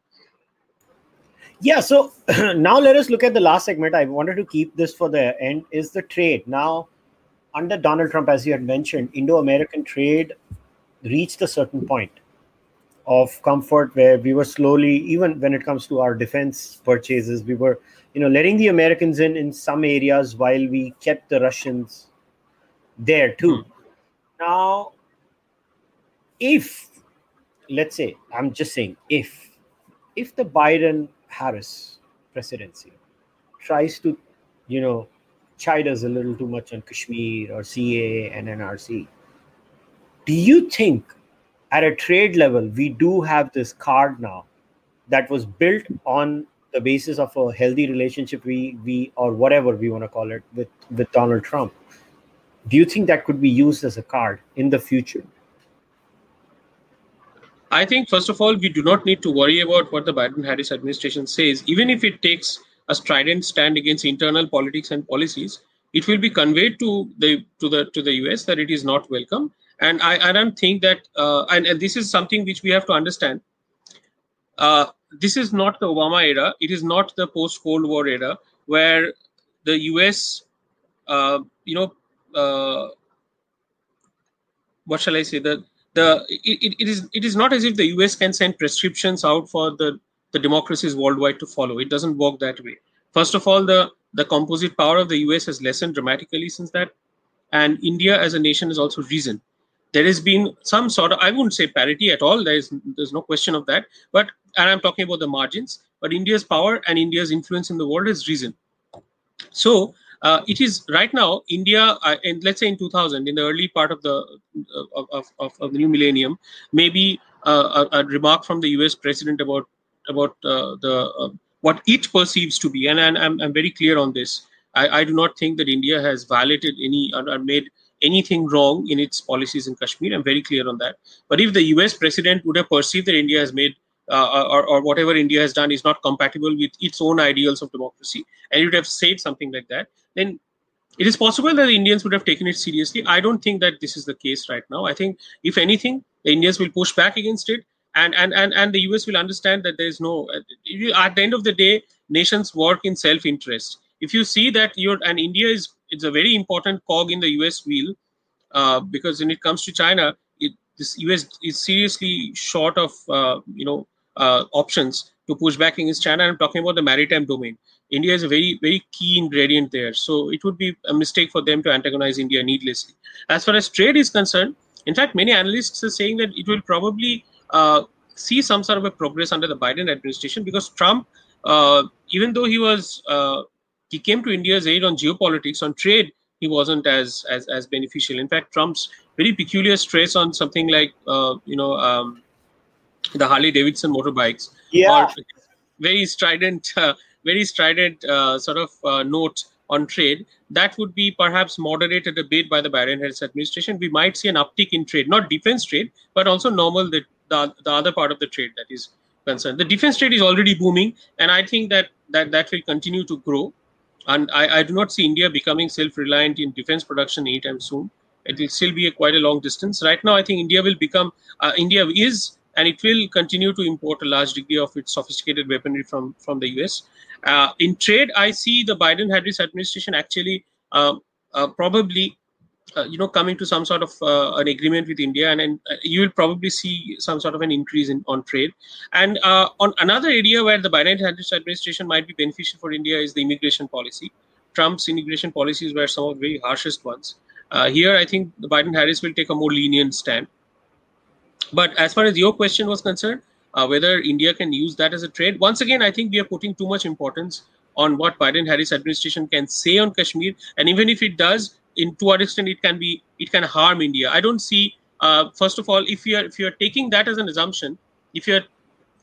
Yeah, so now let us look at the last segment. I wanted to keep this for the end. Is the trade now? under Donald Trump, as you had mentioned, Indo American trade reached a certain point of comfort where we were slowly, even when it comes to our defense purchases, we were, you know, letting the Americans in in some areas while we kept the Russians there too. Hmm. Now, if, let's say, I'm just saying, if, if the Biden Harris presidency tries to, you know, chide us a little too much on Kashmir or CAA and NRC. Do you think at a trade level we do have this card now that was built on the basis of a healthy relationship we we or whatever we want to call it with with Donald Trump? Do you think that could be used as a card in the future? I think first of all, we do not need to worry about what the Biden Harris administration says, even if it takes a strident stand against internal politics and policies, it will be conveyed to the to the to the US that it is not welcome. And I, I don't think that uh, and, and this is something which we have to understand. Uh, this is not the Obama era. It is not the post Cold War era where the US, uh, you know, uh, what shall I say? The the it, it is it is not as if the US can send prescriptions out for the the democracies worldwide to follow. It doesn't work that way. First of all, the, the composite power of the US has lessened dramatically since that. And India as a nation has also risen. There has been some sort of, I wouldn't say parity at all. There is, there's no question of that. But, and I'm talking about the margins, but India's power and India's influence in the world has risen. So, uh, it is right now India, uh, and let's say in 2000, in the early part of the of, of, of the new millennium, maybe uh, a, a, remark from the U.S. president about about uh, the uh, what it perceives to be, and, and I'm, I'm very clear on this. I, I do not think that India has violated any or, made anything wrong in its policies in Kashmir. I'm very clear on that. But if the US president would have perceived that India has made uh, or, or, whatever India has done is not compatible with its own ideals of democracy, and would have said something like that, then it is possible that the Indians would have taken it seriously. I don't think that this is the case right now. I think, if anything, the Indians will push back against it and and and, and the us will understand that there is no at the end of the day nations work in self-interest if you see that you're and india is it's a very important cog in the us wheel uh, because when it comes to china it, this us is seriously short of uh, you know uh, options to push back against china. I'm talking about the maritime domain. India is a very very key ingredient there. So it would be a mistake for them to antagonize india needlessly. As far as trade is concerned in fact many analysts are saying that it will probably uh, see some sort of a progress under the Biden administration because Trump, uh, even though he was uh, he came to India's aid on geopolitics on trade, he wasn't as as as beneficial. In fact, Trump's very peculiar stress on something like uh, you know um, the Harley Davidson motorbikes. Yeah. Very strident, uh, very strident uh, sort of uh, note on trade, that would be perhaps moderated a bit by the Biden-Harris administration. We might see an uptick in trade, not defense trade, but also normal the, the, the other part of the trade that is concerned. The defense trade is already booming, and I think that that, that will continue to grow. And I, I do not see India becoming self-reliant in defense production anytime soon. It will still be a quite a long distance. Right now, I think India will become uh, India is and it will continue to import a large degree of its sophisticated weaponry from from the US. Uh, in trade, I see the Biden-Harris administration actually uh, uh, probably, uh, you know, coming to some sort of uh, an agreement with India, and, and uh, you will probably see some sort of an increase in on trade. And on another area where the Biden-Harris administration might be beneficial for India is the immigration policy. Trump's immigration policies were some of the very harshest ones. here, I think the Biden-Harris will take a more lenient stand. But as far as your question was concerned, uh, whether India can use that as a trade. Once again, I think we are putting too much importance on what Biden-Harris administration can say on Kashmir, and even if it does, in to what extent it can be, it can harm India. I don't see. Uh, first of all, if you are if you are taking that as an assumption, if you are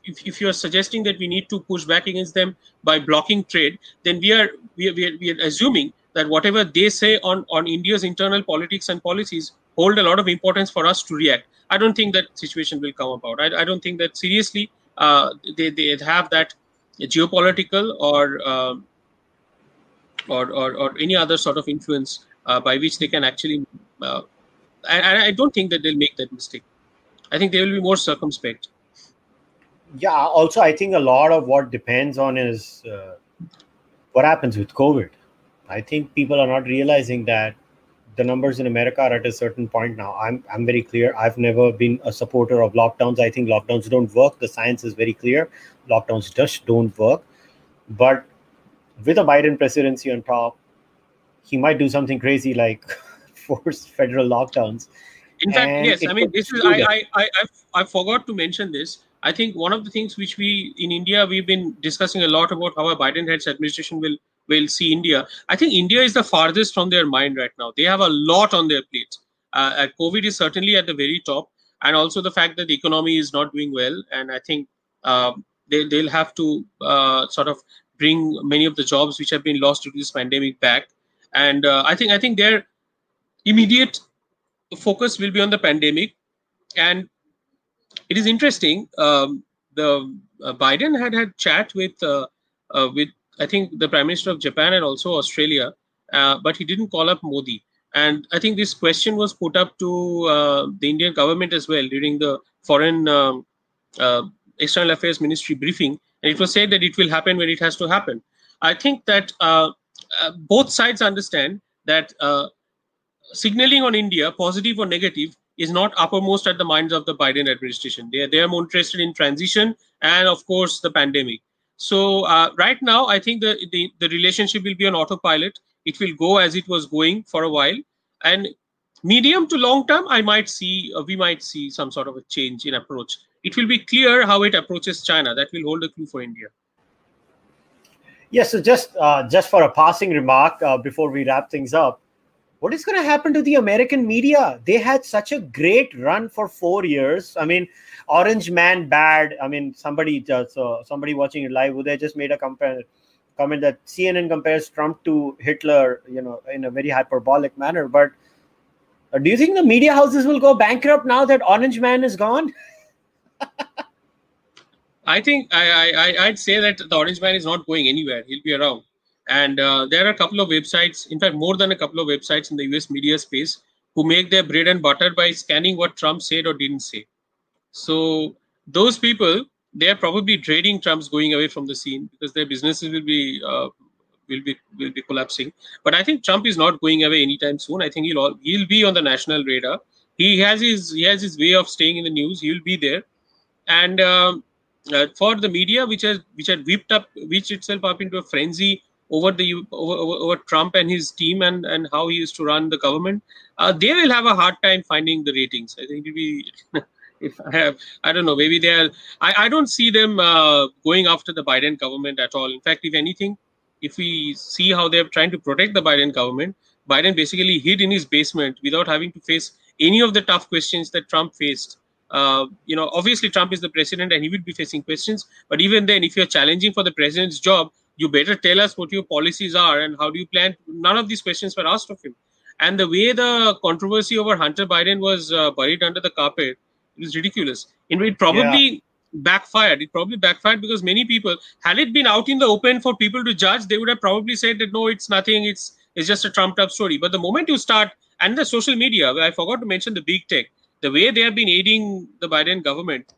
if, if you are suggesting that we need to push back against them by blocking trade, then we are we are, we are, we are assuming that whatever they say on on India's internal politics and policies hold a lot of importance for us to react. I don't think that situation will come about. I, I don't think that seriously uh, they, they have that geopolitical or, uh, or, or, or any other sort of influence uh, by which they can actually. Uh, and I don't think that they'll make that mistake. I think they will be more circumspect. Yeah. Also, I think a lot of what depends on is uh, what happens with COVID. I think people are not realizing that the numbers in America are at a certain point now. I'm I'm very clear. I've never been a supporter of lockdowns. I think lockdowns don't work. The science is very clear. Lockdowns just don't work. But with a Biden presidency on top, he might do something crazy like force federal lockdowns. In fact, and yes. I mean, this is I, I I I forgot to mention this. I think one of the things which we in India we've been discussing a lot about how a Biden Harris administration will will see India. I think India is the farthest from their mind right now. They have a lot on their plate. Uh, uh, COVID is certainly at the very top, and also the fact that the economy is not doing well. And I think uh, they, they'll have to uh, sort of bring many of the jobs which have been lost due to this pandemic back. And uh, I think I think their immediate focus will be on the pandemic. And it is interesting. Um, the uh, Biden had had chat with with I think the Prime Minister of Japan and also Australia, uh, but he didn't call up Modi. And I think this question was put up to uh, the Indian government as well during the Foreign um, uh, External Affairs Ministry briefing. And it was said that it will happen when it has to happen. I think that uh, uh, both sides understand that uh, signaling on India, positive or negative, is not uppermost at the minds of the Biden administration. They are, they are more interested in transition and, of course, the pandemic. So uh, right now, I think the, the, the relationship will be on autopilot. It will go as it was going for a while, and medium to long term, I might see uh, we might see some sort of a change in approach. It will be clear how it approaches China. That will hold a clue for India. Yes. So just uh, just for a passing remark uh, before we wrap things up, what is going to happen to the American media? They had such a great run for four years. I mean, Orange Man bad. I mean, somebody just uh, somebody watching it live, they just made a compare, comment that CNN compares Trump to Hitler, you know, in a very hyperbolic manner. But uh, do you think the media houses will go bankrupt now that Orange Man is gone? I think I, I I'd say that the Orange Man is not going anywhere. He'll be around. And uh, there are a couple of websites, in fact, more than a couple of websites in the US media space who make their bread and butter by scanning what Trump said or didn't say. So those people, they are probably trading Trump's going away from the scene because their businesses will be uh, will be will be collapsing. But I think Trump is not going away anytime soon. I think he'll all, he'll be on the national radar. He has his he has his way of staying in the news. He will be there, and um, uh, for the media, which has which had whipped up, which itself up into a frenzy over the over, over, Trump and his team and and how he used to run the government, uh, they will have a hard time finding the ratings. I think it'll be. if I have, I don't know, maybe they are. I, I don't see them uh, going after the Biden government at all. In fact, if anything, if we see how they're trying to protect the Biden government, Biden basically hid in his basement without having to face any of the tough questions that Trump faced uh, you know, obviously Trump is the president and he will be facing questions. But even then, if you're challenging for the president's job, you better tell us what your policies are and how do you plan. None of these questions were asked of him. And the way the controversy over Hunter Biden was uh, buried under the carpet, it was ridiculous. In it probably yeah. backfired. It probably backfired because many people, had it been out in the open for people to judge, they would have probably said that no, it's nothing. It's it's just a trumped up story. But the moment you start, and the social media, I forgot to mention the big tech, the way they have been aiding the Biden government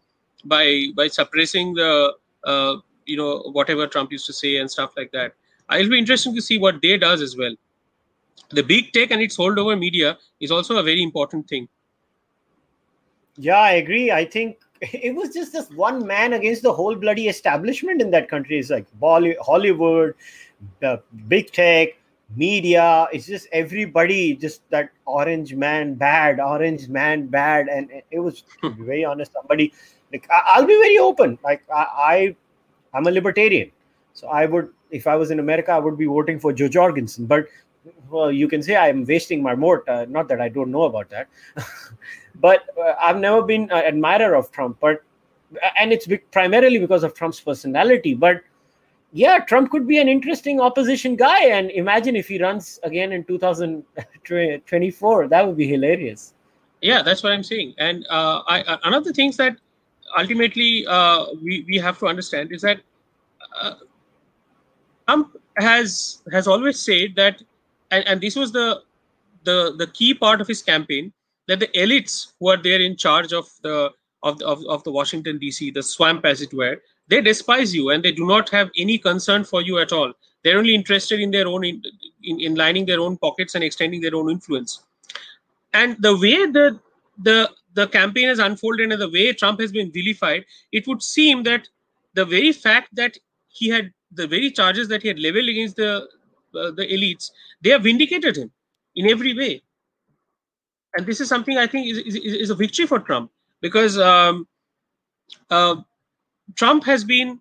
by by suppressing the uh, you know whatever Trump used to say and stuff like that. It'll be interesting to see what they does as well. The big tech and its holdover media is also a very important thing. Yeah, I agree. I think it was just this one man against the whole bloody establishment in that country. It's like Hollywood, the big tech, media. It's just everybody, just that orange man bad, orange man bad, and it was to be very honest. Somebody like I'll be very open. Like I, I I'm a libertarian. So I would, if I was in America, I would be voting for Jo Jorgensen. But well, you can say I'm wasting my vote. Uh, not that I don't know about that, but uh, I've never been an admirer of Trump. But and it's primarily because of Trump's personality. But yeah, Trump could be an interesting opposition guy. And imagine if he runs again in 2024, that would be hilarious. Yeah, that's what I'm saying. And uh, I, uh, another things that ultimately uh, we, we have to understand is that uh, Trump has has always said that, and, and this was the the the key part of his campaign that the elites who are there in charge of the of the, of, of the Washington D.C. the swamp as it were they despise you and they do not have any concern for you at all they're only interested in their own in, in, in lining their own pockets and extending their own influence and the way that the the campaign has unfolded and the way Trump has been vilified, it would seem that the very fact that he had the very charges that he had leveled against the uh, the elites, they have vindicated him in every way. And this is something I think is, is, is a victory for Trump because um, uh, Trump has been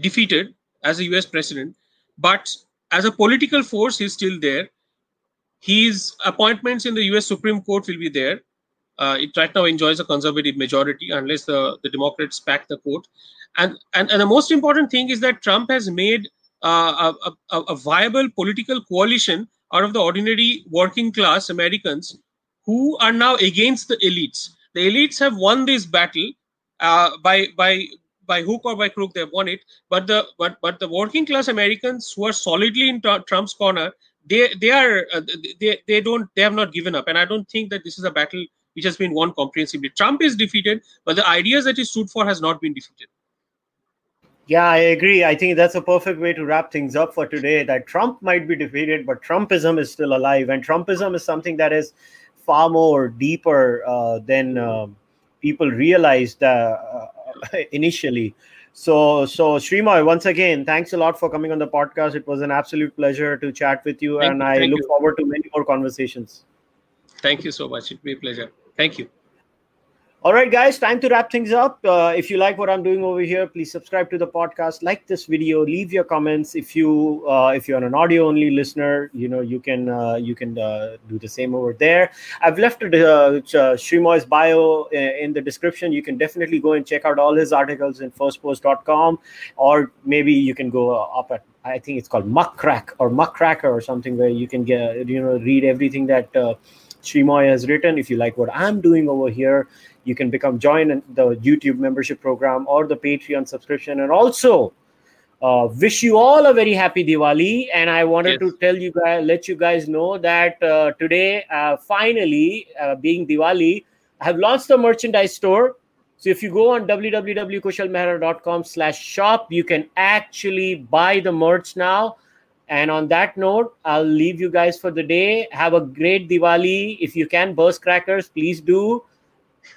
defeated as a US president, but as a political force, he's still there. His appointments in the US Supreme Court will be there uh, it right now enjoys a conservative majority unless the, the Democrats pack the court. And, and, and the most important thing is that Trump has made uh, a, a, a, viable political coalition out of the ordinary working class Americans who are now against the elites. The elites have won this battle uh, by by by hook or by crook. They've won it, but the but but the working class Americans who are solidly in Trump's corner, they they are uh, they they don't they have not given up, and I don't think that this is a battle which has been won comprehensively. Trump is defeated, but the ideas that he stood for has not been defeated. Yeah, I agree. I think that's a perfect way to wrap things up for today. That Trump might be defeated, but Trumpism is still alive, and Trumpism is something that is far more deeper uh, than uh, people realized uh, initially. So, so Sreemoy, once again, thanks a lot for coming on the podcast. It was an absolute pleasure to chat with you, thank and you, I look you. forward to many more conversations. Thank you so much. It'd be a pleasure. Thank you. All right, guys, time to wrap things up. Uh, if you like what I'm doing over here, please subscribe to the podcast, like this video, leave your comments. If you uh, if you're an audio only listener, you know you can uh, you can uh, do the same over there. I've left uh, Sreemoy's bio uh, in the description. You can definitely go and check out all his articles in firstpost.com, or maybe you can go up at I think it's called Muck Rack or Muckracker or something where you can get you know read everything that. Sreemoy has written. If you like what I'm doing over here, you can become join the YouTube membership program or the Patreon subscription. And also, uh, wish you all a very happy Diwali. And I wanted yes. to tell you guys, let you guys know that uh, today, uh, finally, uh, being Diwali, I have launched the merchandise store. So if you go on www.kushalmehra.com slash shop, you can actually buy the merch now. And on that note, I'll leave you guys for the day. Have a great Diwali. If you can burst crackers, please do.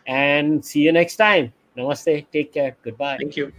And see you next time. Namaste. Take care. Goodbye. Thank you.